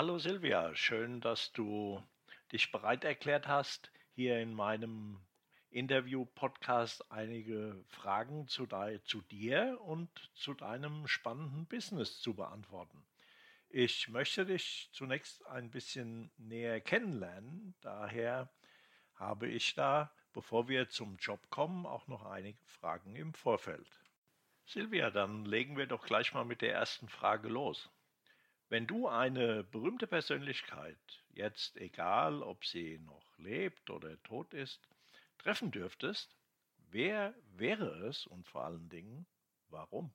Hallo Silvia, schön, dass du dich bereit erklärt hast, hier in meinem Interview-Podcast einige Fragen zu, zu dir und zu deinem spannenden Business zu beantworten. Ich möchte dich zunächst ein bisschen näher kennenlernen, daher habe ich da, bevor wir zum Job kommen, auch noch einige Fragen im Vorfeld. Silvia, dann legen wir doch gleich mal mit der ersten Frage los. Wenn du eine berühmte Persönlichkeit, jetzt egal ob sie noch lebt oder tot ist, treffen dürftest, wer wäre es und vor allen Dingen warum?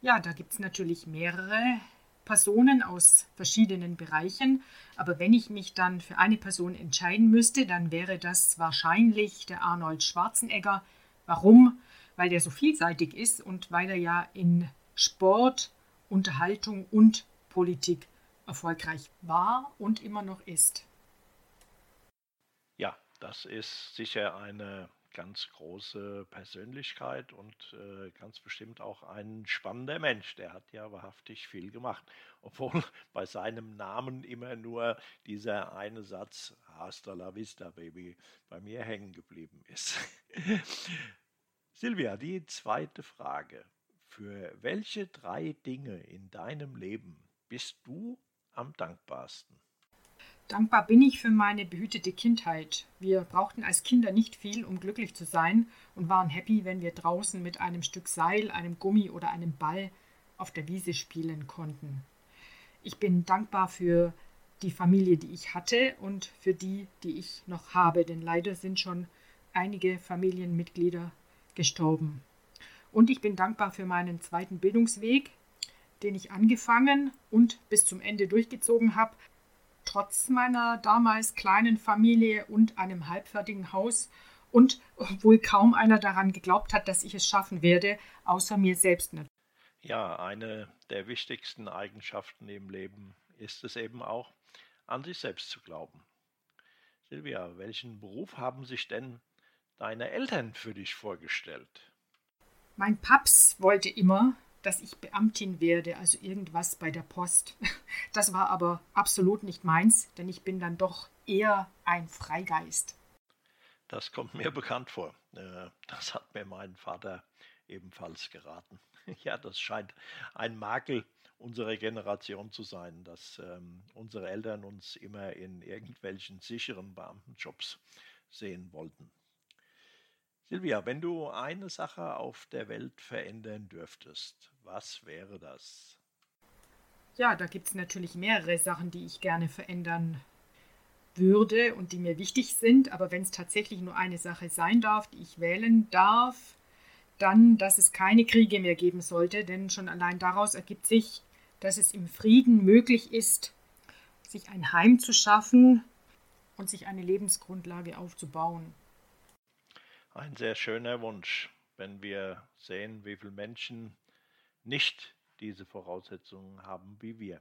Ja, da gibt es natürlich mehrere Personen aus verschiedenen Bereichen, aber wenn ich mich dann für eine Person entscheiden müsste, dann wäre das wahrscheinlich der Arnold Schwarzenegger. Warum? Weil der so vielseitig ist und weil er ja in Sport, Unterhaltung und Politik erfolgreich war und immer noch ist. Ja, das ist sicher eine ganz große Persönlichkeit und äh, ganz bestimmt auch ein spannender Mensch. Der hat ja wahrhaftig viel gemacht, obwohl bei seinem Namen immer nur dieser eine Satz Hasta la vista, Baby, bei mir hängen geblieben ist. Silvia, die zweite Frage. Für welche drei Dinge in deinem Leben bist du am dankbarsten? Dankbar bin ich für meine behütete Kindheit. Wir brauchten als Kinder nicht viel, um glücklich zu sein und waren happy, wenn wir draußen mit einem Stück Seil, einem Gummi oder einem Ball auf der Wiese spielen konnten. Ich bin dankbar für die Familie, die ich hatte und für die, die ich noch habe, denn leider sind schon einige Familienmitglieder gestorben. Und ich bin dankbar für meinen zweiten Bildungsweg, den ich angefangen und bis zum Ende durchgezogen habe, trotz meiner damals kleinen Familie und einem halbfertigen Haus und obwohl kaum einer daran geglaubt hat, dass ich es schaffen werde, außer mir selbst nicht. Ja, eine der wichtigsten Eigenschaften im Leben ist es eben auch, an sich selbst zu glauben. Silvia, welchen Beruf haben sich denn deine Eltern für dich vorgestellt? Mein Paps wollte immer, dass ich Beamtin werde, also irgendwas bei der Post. Das war aber absolut nicht meins, denn ich bin dann doch eher ein Freigeist. Das kommt mir bekannt vor. Äh, das hat mir mein Vater ebenfalls geraten. Ja, das scheint ein Makel unserer Generation zu sein, dass ähm, unsere Eltern uns immer in irgendwelchen sicheren Beamtenjobs sehen wollten. Silvia, wenn du eine Sache auf der Welt verändern dürftest, was wäre das? Ja, da gibt es natürlich mehrere Sachen, die ich gerne verändern würde und die mir wichtig sind. Aber wenn es tatsächlich nur eine Sache sein darf, die ich wählen darf, dann, dass es keine Kriege mehr geben sollte. Denn schon allein daraus ergibt sich, dass es im Frieden möglich ist, sich ein Heim zu schaffen und sich eine Lebensgrundlage aufzubauen. Ein sehr schöner Wunsch, wenn wir sehen, wie viele Menschen nicht diese Voraussetzungen haben wie wir.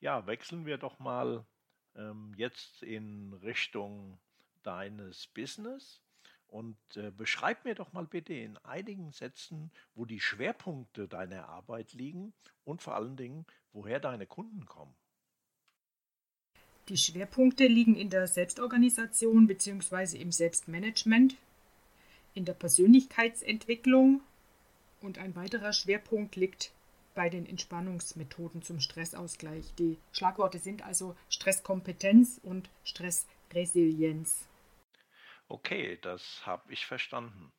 Ja, wechseln wir doch mal ähm, jetzt in Richtung deines Business und äh, beschreib mir doch mal bitte in einigen Sätzen, wo die Schwerpunkte deiner Arbeit liegen und vor allen Dingen, woher deine Kunden kommen. Die Schwerpunkte liegen in der Selbstorganisation bzw. im Selbstmanagement in der Persönlichkeitsentwicklung und ein weiterer Schwerpunkt liegt bei den Entspannungsmethoden zum Stressausgleich. Die Schlagworte sind also Stresskompetenz und Stressresilienz. Okay, das habe ich verstanden.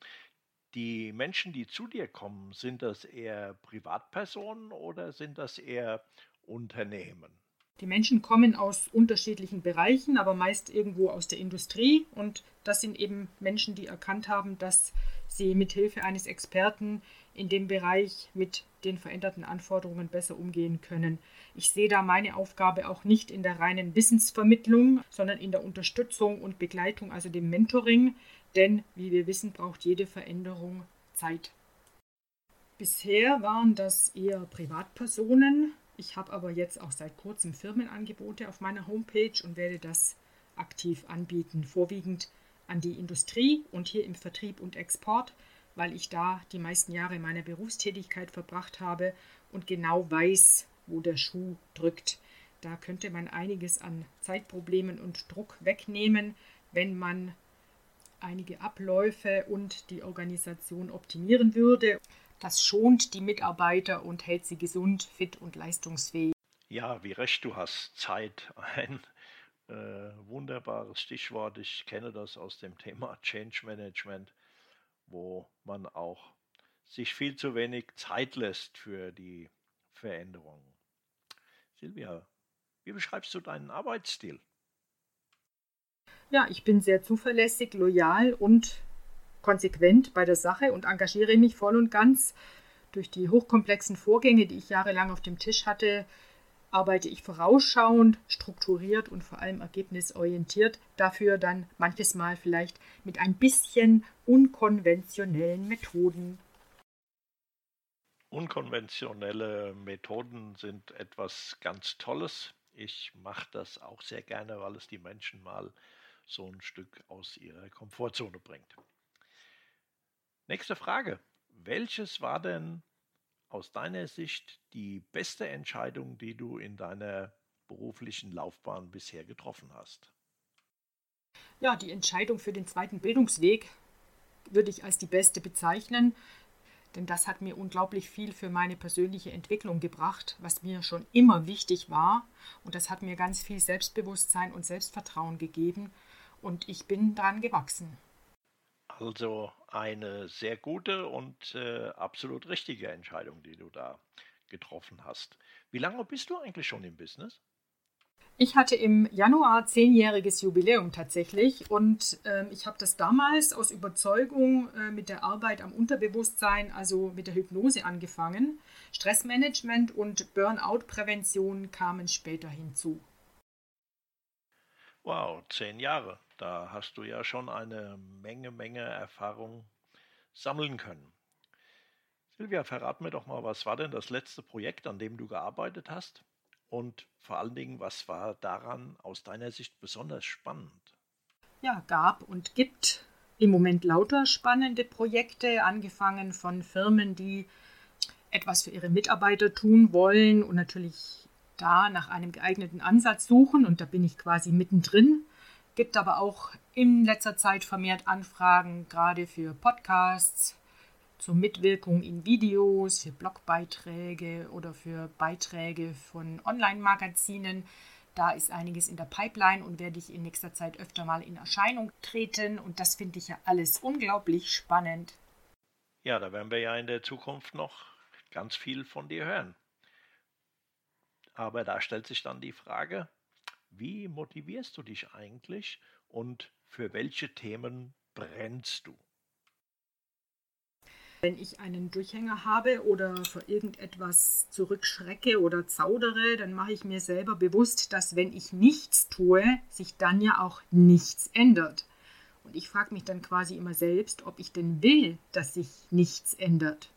Die Menschen, die zu dir kommen, sind das eher Privatpersonen oder sind das eher Unternehmen? Die Menschen kommen aus unterschiedlichen Bereichen, aber meist irgendwo aus der Industrie. Und das sind eben Menschen, die erkannt haben, dass sie mit Hilfe eines Experten in dem Bereich mit den veränderten Anforderungen besser umgehen können. Ich sehe da meine Aufgabe auch nicht in der reinen Wissensvermittlung, sondern in der Unterstützung und Begleitung, also dem Mentoring. Denn, wie wir wissen, braucht jede Veränderung Zeit. Bisher waren das eher Privatpersonen, ich habe aber jetzt auch seit kurzem Firmenangebote auf meiner Homepage und werde das aktiv anbieten, vorwiegend an die Industrie und hier im Vertrieb und Export, weil ich da die meisten Jahre meiner Berufstätigkeit verbracht habe und genau weiß, wo der Schuh drückt. Da könnte man einiges an Zeitproblemen und Druck wegnehmen, wenn man einige Abläufe und die Organisation optimieren würde. Das schont die Mitarbeiter und hält sie gesund, fit und leistungsfähig. Ja, wie recht du hast. Zeit, ein äh, wunderbares Stichwort. Ich kenne das aus dem Thema Change Management, wo man auch sich viel zu wenig Zeit lässt für die Veränderungen. Silvia, wie beschreibst du deinen Arbeitsstil? Ja, ich bin sehr zuverlässig, loyal und konsequent bei der Sache und engagiere mich voll und ganz. Durch die hochkomplexen Vorgänge, die ich jahrelang auf dem Tisch hatte, arbeite ich vorausschauend, strukturiert und vor allem ergebnisorientiert, dafür dann manches Mal vielleicht mit ein bisschen unkonventionellen Methoden. Unkonventionelle Methoden sind etwas ganz Tolles. Ich mache das auch sehr gerne, weil es die Menschen mal so ein Stück aus ihrer Komfortzone bringt. Nächste Frage. Welches war denn aus deiner Sicht die beste Entscheidung, die du in deiner beruflichen Laufbahn bisher getroffen hast? Ja, die Entscheidung für den zweiten Bildungsweg würde ich als die beste bezeichnen, denn das hat mir unglaublich viel für meine persönliche Entwicklung gebracht, was mir schon immer wichtig war und das hat mir ganz viel Selbstbewusstsein und Selbstvertrauen gegeben und ich bin dran gewachsen. Also eine sehr gute und äh, absolut richtige Entscheidung, die du da getroffen hast. Wie lange bist du eigentlich schon im Business? Ich hatte im Januar zehnjähriges Jubiläum tatsächlich und äh, ich habe das damals aus Überzeugung äh, mit der Arbeit am Unterbewusstsein, also mit der Hypnose angefangen. Stressmanagement und Burnout-Prävention kamen später hinzu. Wow, zehn Jahre. Da hast du ja schon eine Menge, Menge Erfahrung sammeln können. Silvia, verrat mir doch mal, was war denn das letzte Projekt, an dem du gearbeitet hast? Und vor allen Dingen, was war daran aus deiner Sicht besonders spannend? Ja, gab und gibt im Moment lauter spannende Projekte, angefangen von Firmen, die etwas für ihre Mitarbeiter tun wollen und natürlich da nach einem geeigneten Ansatz suchen und da bin ich quasi mittendrin. Gibt aber auch in letzter Zeit vermehrt Anfragen, gerade für Podcasts, zur Mitwirkung in Videos, für Blogbeiträge oder für Beiträge von Online-Magazinen. Da ist einiges in der Pipeline und werde ich in nächster Zeit öfter mal in Erscheinung treten. Und das finde ich ja alles unglaublich spannend. Ja, da werden wir ja in der Zukunft noch ganz viel von dir hören. Aber da stellt sich dann die Frage, wie motivierst du dich eigentlich und für welche Themen brennst du? Wenn ich einen Durchhänger habe oder vor irgendetwas zurückschrecke oder zaudere, dann mache ich mir selber bewusst, dass wenn ich nichts tue, sich dann ja auch nichts ändert. Und ich frage mich dann quasi immer selbst, ob ich denn will, dass sich nichts ändert.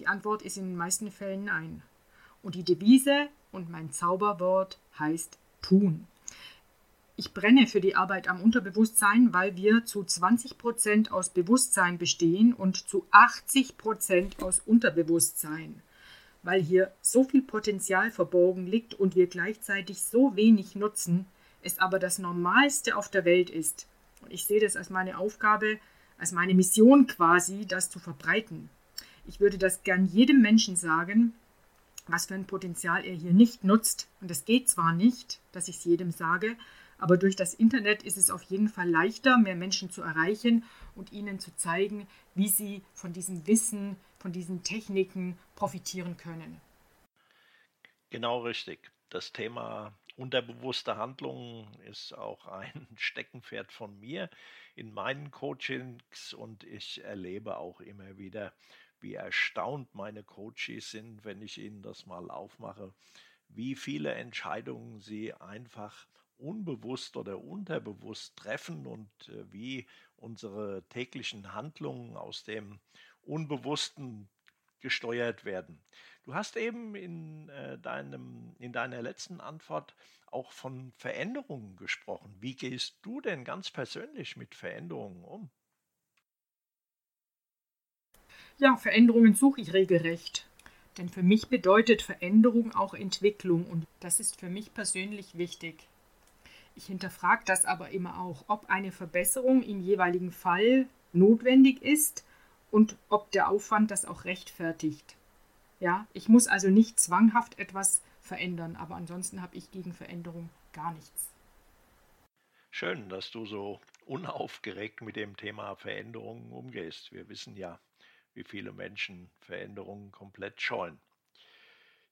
Die Antwort ist in den meisten Fällen nein. Und die Devise und mein Zauberwort heißt tun. Ich brenne für die Arbeit am Unterbewusstsein, weil wir zu 20 Prozent aus Bewusstsein bestehen und zu 80 Prozent aus Unterbewusstsein. Weil hier so viel Potenzial verborgen liegt und wir gleichzeitig so wenig nutzen, es aber das Normalste auf der Welt ist. Und ich sehe das als meine Aufgabe, als meine Mission quasi, das zu verbreiten. Ich würde das gern jedem Menschen sagen, was für ein Potenzial er hier nicht nutzt. Und es geht zwar nicht, dass ich es jedem sage, aber durch das Internet ist es auf jeden Fall leichter, mehr Menschen zu erreichen und ihnen zu zeigen, wie sie von diesem Wissen, von diesen Techniken profitieren können. Genau richtig. Das Thema unterbewusste Handlungen ist auch ein Steckenpferd von mir in meinen Coachings und ich erlebe auch immer wieder, wie erstaunt meine Coaches sind, wenn ich ihnen das mal aufmache, wie viele Entscheidungen sie einfach unbewusst oder unterbewusst treffen und äh, wie unsere täglichen Handlungen aus dem Unbewussten gesteuert werden. Du hast eben in, äh, deinem, in deiner letzten Antwort auch von Veränderungen gesprochen. Wie gehst du denn ganz persönlich mit Veränderungen um? Ja, Veränderungen suche ich regelrecht. Denn für mich bedeutet Veränderung auch Entwicklung und das ist für mich persönlich wichtig. Ich hinterfrage das aber immer auch, ob eine Verbesserung im jeweiligen Fall notwendig ist und ob der Aufwand das auch rechtfertigt. Ja, ich muss also nicht zwanghaft etwas verändern, aber ansonsten habe ich gegen Veränderung gar nichts. Schön, dass du so unaufgeregt mit dem Thema Veränderungen umgehst. Wir wissen ja, wie viele Menschen Veränderungen komplett scheuen.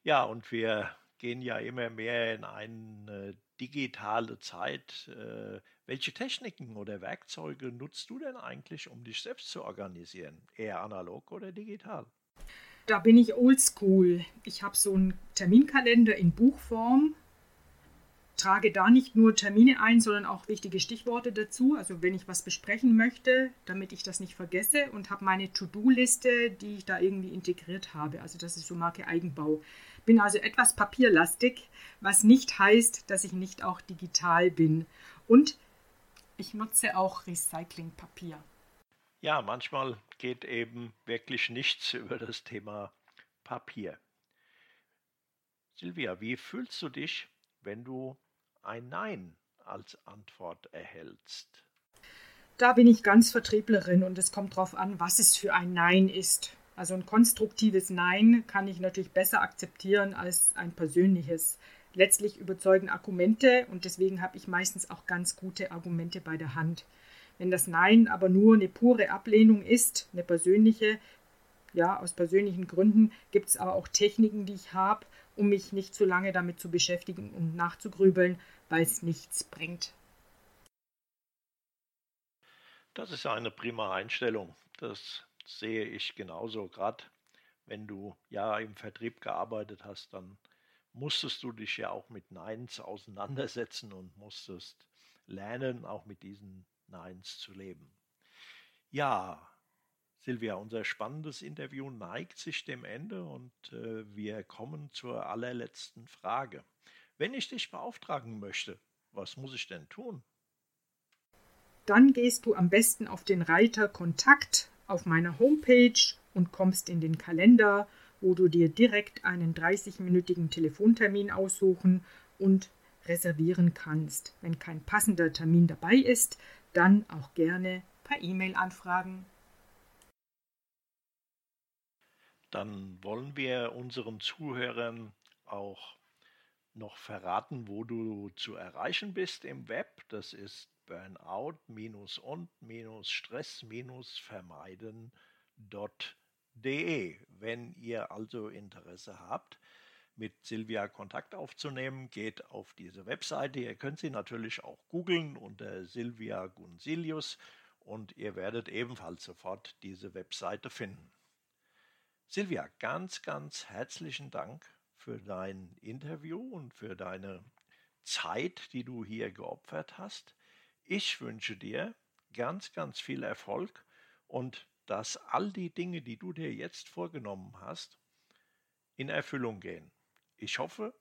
Ja, und wir gehen ja immer mehr in eine digitale Zeit. Äh, welche Techniken oder Werkzeuge nutzt du denn eigentlich, um dich selbst zu organisieren? Eher analog oder digital? Da bin ich oldschool. Ich habe so einen Terminkalender in Buchform, trage da nicht nur Termine ein, sondern auch wichtige Stichworte dazu. Also wenn ich was besprechen möchte, damit ich das nicht vergesse und habe meine To-Do-Liste, die ich da irgendwie integriert habe. Also das ist so Marke Eigenbau. Bin also etwas papierlastig, was nicht heißt, dass ich nicht auch digital bin. Und ich nutze auch Recyclingpapier. Ja, manchmal geht eben wirklich nichts über das Thema Papier. Silvia, wie fühlst du dich, wenn du ein Nein als Antwort erhältst? Da bin ich ganz Vertrieblerin und es kommt darauf an, was es für ein Nein ist. Also ein konstruktives Nein kann ich natürlich besser akzeptieren als ein persönliches. Letztlich überzeugen Argumente und deswegen habe ich meistens auch ganz gute Argumente bei der Hand. Wenn das Nein aber nur eine pure Ablehnung ist, eine persönliche, ja, aus persönlichen Gründen, gibt es aber auch Techniken, die ich habe, um mich nicht zu lange damit zu beschäftigen und nachzugrübeln, weil es nichts bringt. Das ist eine prima Einstellung. Das sehe ich genauso. Gerade wenn du ja im Vertrieb gearbeitet hast, dann musstest du dich ja auch mit Neins auseinandersetzen und musstest lernen, auch mit diesen Neins zu leben. Ja, Silvia, unser spannendes Interview neigt sich dem Ende und äh, wir kommen zur allerletzten Frage. Wenn ich dich beauftragen möchte, was muss ich denn tun? Dann gehst du am besten auf den Reiter Kontakt auf meiner Homepage und kommst in den Kalender, wo du dir direkt einen 30-minütigen Telefontermin aussuchen und reservieren kannst. Wenn kein passender Termin dabei ist, dann auch gerne per E-Mail anfragen. Dann wollen wir unseren Zuhörern auch noch verraten, wo du zu erreichen bist im Web. Das ist burnout-und-stress-vermeiden.de. Wenn ihr also Interesse habt, mit Silvia Kontakt aufzunehmen, geht auf diese Webseite. Ihr könnt sie natürlich auch googeln unter Silvia Gunsilius und ihr werdet ebenfalls sofort diese Webseite finden. Silvia, ganz, ganz herzlichen Dank für dein Interview und für deine Zeit, die du hier geopfert hast. Ich wünsche dir ganz, ganz viel Erfolg und dass all die Dinge, die du dir jetzt vorgenommen hast, in Erfüllung gehen. Ich hoffe,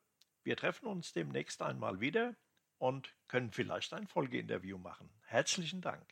wir treffen uns demnächst einmal wieder und können vielleicht ein Folgeinterview machen. Herzlichen Dank.